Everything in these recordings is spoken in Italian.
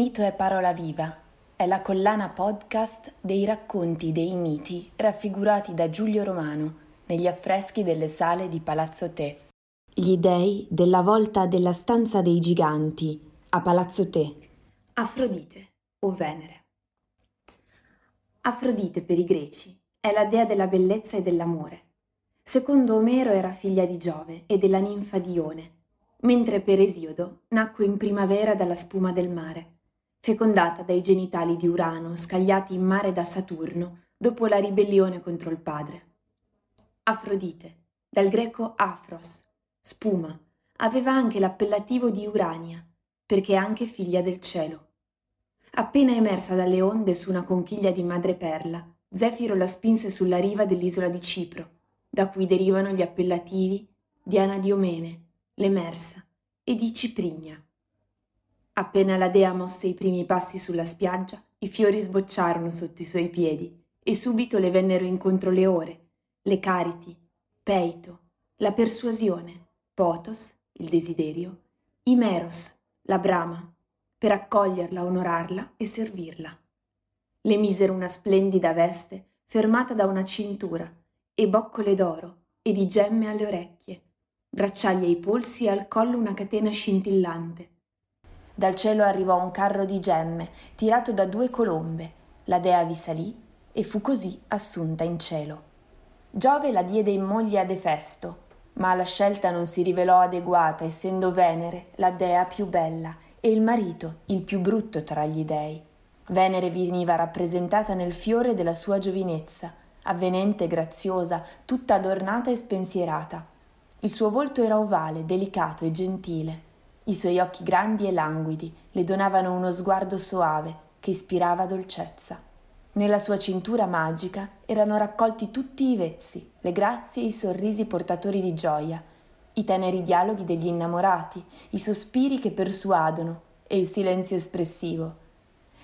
Mito è parola viva, è la collana podcast dei racconti dei miti raffigurati da Giulio Romano negli affreschi delle sale di Palazzo Te. Gli dei della volta della stanza dei giganti a Palazzo Te. Afrodite o Venere. Afrodite per i greci è la dea della bellezza e dell'amore. Secondo Omero era figlia di Giove e della ninfa Dione, mentre per Esiodo nacque in primavera dalla spuma del mare, fecondata dai genitali di Urano scagliati in mare da Saturno dopo la ribellione contro il padre. Afrodite, dal greco afros, spuma, aveva anche l'appellativo di Urania, perché è anche figlia del cielo. Appena emersa dalle onde su una conchiglia di madreperla, Zefiro la spinse sulla riva dell'isola di Cipro, da cui derivano gli appellativi Diana Diomene, l'Emersa e di Ciprigna. Appena la dea mosse i primi passi sulla spiaggia, i fiori sbocciarono sotto i suoi piedi e subito le vennero incontro le ore, le cariti, Peito, la persuasione, Potos, il desiderio, Imeros, la brama, per accoglierla, onorarla e servirla. Le misero una splendida veste fermata da una cintura e boccole d'oro e di gemme alle orecchie, bracciali ai polsi e al collo una catena scintillante. Dal cielo arrivò un carro di gemme tirato da due colombe. La dea vi salì e fu così assunta in cielo. Giove la diede in moglie ad Efesto, ma la scelta non si rivelò adeguata, essendo Venere la dea più bella e il marito il più brutto tra gli dei. Venere veniva rappresentata nel fiore della sua giovinezza, avvenente, graziosa, tutta adornata e spensierata. Il suo volto era ovale, delicato e gentile. I suoi occhi grandi e languidi le donavano uno sguardo soave che ispirava dolcezza. Nella sua cintura magica erano raccolti tutti i vezzi, le grazie e i sorrisi portatori di gioia, i teneri dialoghi degli innamorati, i sospiri che persuadono e il silenzio espressivo.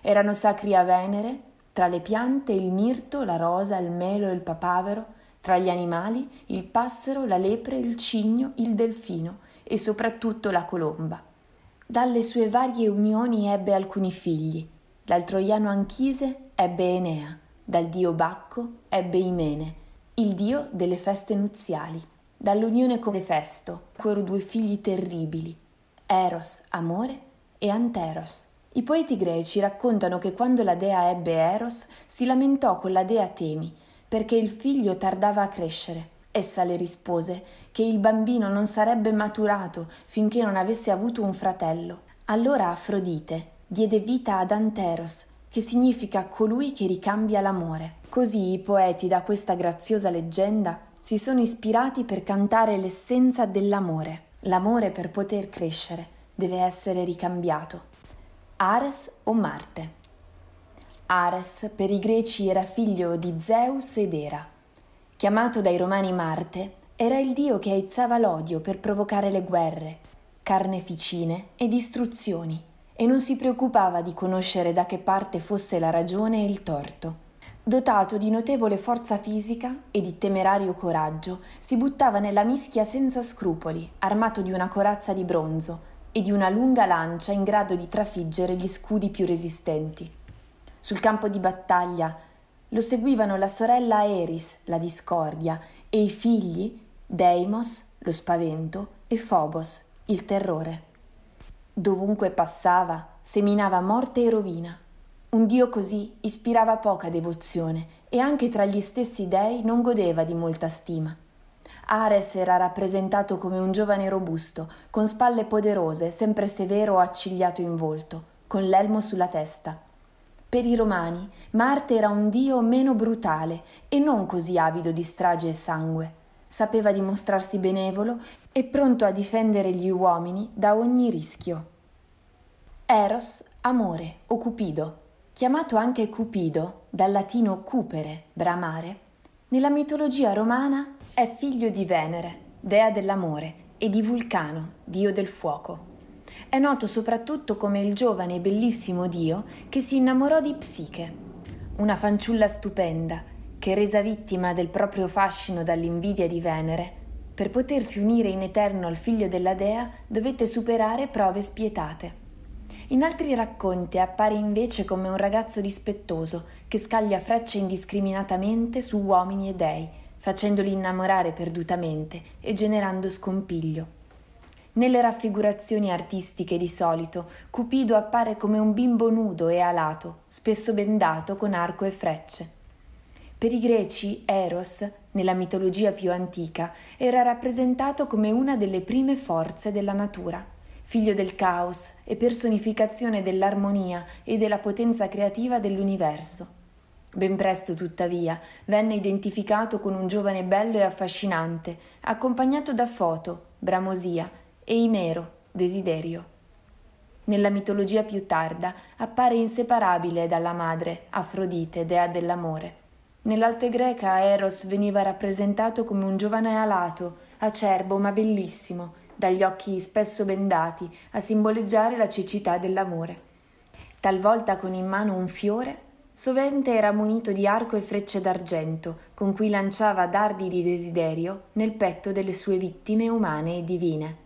Erano sacri a Venere, tra le piante il mirto, la rosa, il melo e il papavero, tra gli animali il passero, la lepre, il cigno, il delfino e soprattutto la colomba. Dalle sue varie unioni ebbe alcuni figli. Dal troiano Anchise ebbe Enea, dal dio Bacco ebbe Imene, il dio delle feste nuziali. Dall'unione con Efesto nacquero due figli terribili, Eros, amore, e Anteros. I poeti greci raccontano che quando la dea ebbe Eros si lamentò con la dea Temi perché il figlio tardava a crescere. Essa le rispose che il bambino non sarebbe maturato finché non avesse avuto un fratello. Allora Afrodite diede vita ad Anteros, che significa colui che ricambia l'amore. Così i poeti da questa graziosa leggenda si sono ispirati per cantare l'essenza dell'amore. L'amore per poter crescere deve essere ricambiato. Ares o Marte? Ares per i greci era figlio di Zeus ed Era. Chiamato dai romani Marte, era il dio che aizzava l'odio per provocare le guerre, carneficine e distruzioni, e non si preoccupava di conoscere da che parte fosse la ragione e il torto. Dotato di notevole forza fisica e di temerario coraggio, si buttava nella mischia senza scrupoli, armato di una corazza di bronzo e di una lunga lancia in grado di trafiggere gli scudi più resistenti. Sul campo di battaglia lo seguivano la sorella Eris, la discordia, e i figli Deimos, lo spavento, e Phobos, il terrore. Dovunque passava, seminava morte e rovina. Un dio così ispirava poca devozione e anche tra gli stessi dei non godeva di molta stima. Ares era rappresentato come un giovane robusto, con spalle poderose, sempre severo o accigliato in volto, con l'elmo sulla testa. Per i romani Marte era un dio meno brutale e non così avido di strage e sangue. Sapeva dimostrarsi benevolo e pronto a difendere gli uomini da ogni rischio. Eros, amore o Cupido, chiamato anche Cupido, dal latino cupere, bramare, nella mitologia romana è figlio di Venere, dea dell'amore, e di Vulcano, dio del fuoco. È noto soprattutto come il giovane e bellissimo dio che si innamorò di Psiche, una fanciulla stupenda che, resa vittima del proprio fascino dall'invidia di Venere, per potersi unire in eterno al figlio della dea dovette superare prove spietate. In altri racconti appare invece come un ragazzo dispettoso che scaglia frecce indiscriminatamente su uomini e dei, facendoli innamorare perdutamente e generando scompiglio. Nelle raffigurazioni artistiche di solito, Cupido appare come un bimbo nudo e alato, spesso bendato con arco e frecce. Per i greci, Eros, nella mitologia più antica, era rappresentato come una delle prime forze della natura, figlio del caos e personificazione dell'armonia e della potenza creativa dell'universo. Ben presto, tuttavia, venne identificato con un giovane bello e affascinante, accompagnato da Foto, Bramosia e Imero, Desiderio. Nella mitologia più tarda appare inseparabile dalla madre, Afrodite, dea dell'amore. Nell'arte greca Eros veniva rappresentato come un giovane alato, acerbo ma bellissimo, dagli occhi spesso bendati, a simboleggiare la cecità dell'amore. Talvolta con in mano un fiore Sovente era munito di arco e frecce d'argento, con cui lanciava dardi di desiderio nel petto delle sue vittime umane e divine.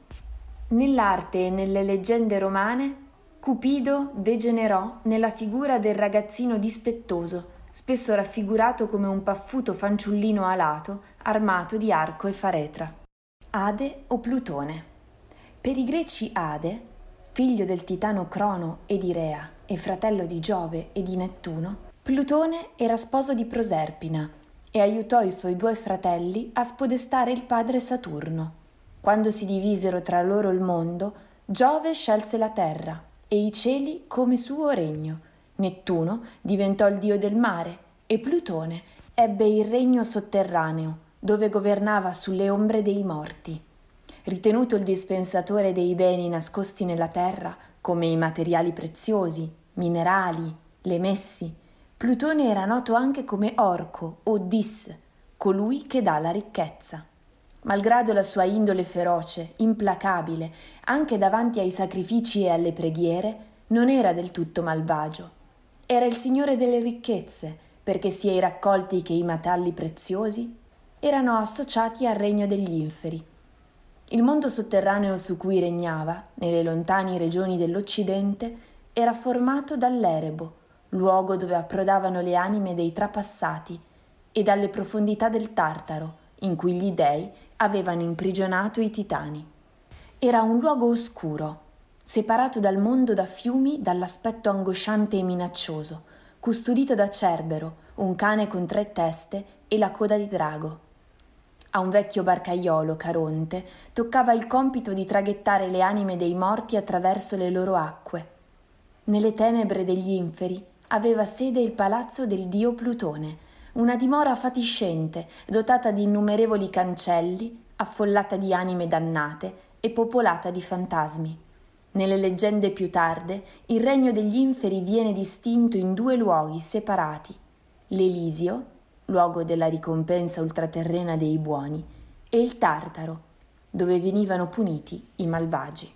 Nell'arte e nelle leggende romane, Cupido degenerò nella figura del ragazzino dispettoso, spesso raffigurato come un paffuto fanciullino alato, armato di arco e faretra. Ade o Plutone. Per i greci Ade, figlio del titano Crono e di Rea, e fratello di Giove e di Nettuno, Plutone era sposo di Proserpina e aiutò i suoi due fratelli a spodestare il padre Saturno. Quando si divisero tra loro il mondo, Giove scelse la terra e i cieli come suo regno. Nettuno diventò il dio del mare e Plutone ebbe il regno sotterraneo, dove governava sulle ombre dei morti. Ritenuto il dispensatore dei beni nascosti nella terra, come i materiali preziosi, minerali, le messi. Plutone era noto anche come Orco o Dis, colui che dà la ricchezza. Malgrado la sua indole feroce, implacabile, anche davanti ai sacrifici e alle preghiere, non era del tutto malvagio. Era il signore delle ricchezze, perché sia i raccolti che i metalli preziosi erano associati al regno degli inferi. Il mondo sotterraneo su cui regnava, nelle lontane regioni dell'Occidente, era formato dall'Erebo, luogo dove approdavano le anime dei trapassati, e dalle profondità del Tartaro, in cui gli dei avevano imprigionato i titani. Era un luogo oscuro, separato dal mondo da fiumi dall'aspetto angosciante e minaccioso, custodito da Cerbero, un cane con tre teste e la coda di drago. A un vecchio barcaiolo, Caronte, toccava il compito di traghettare le anime dei morti attraverso le loro acque nelle tenebre degli inferi aveva sede il palazzo del dio Plutone, una dimora fatiscente, dotata di innumerevoli cancelli, affollata di anime dannate e popolata di fantasmi. Nelle leggende più tarde, il regno degli inferi viene distinto in due luoghi separati: l'Elisio, luogo della ricompensa ultraterrena dei buoni, e il Tartaro, dove venivano puniti i malvagi.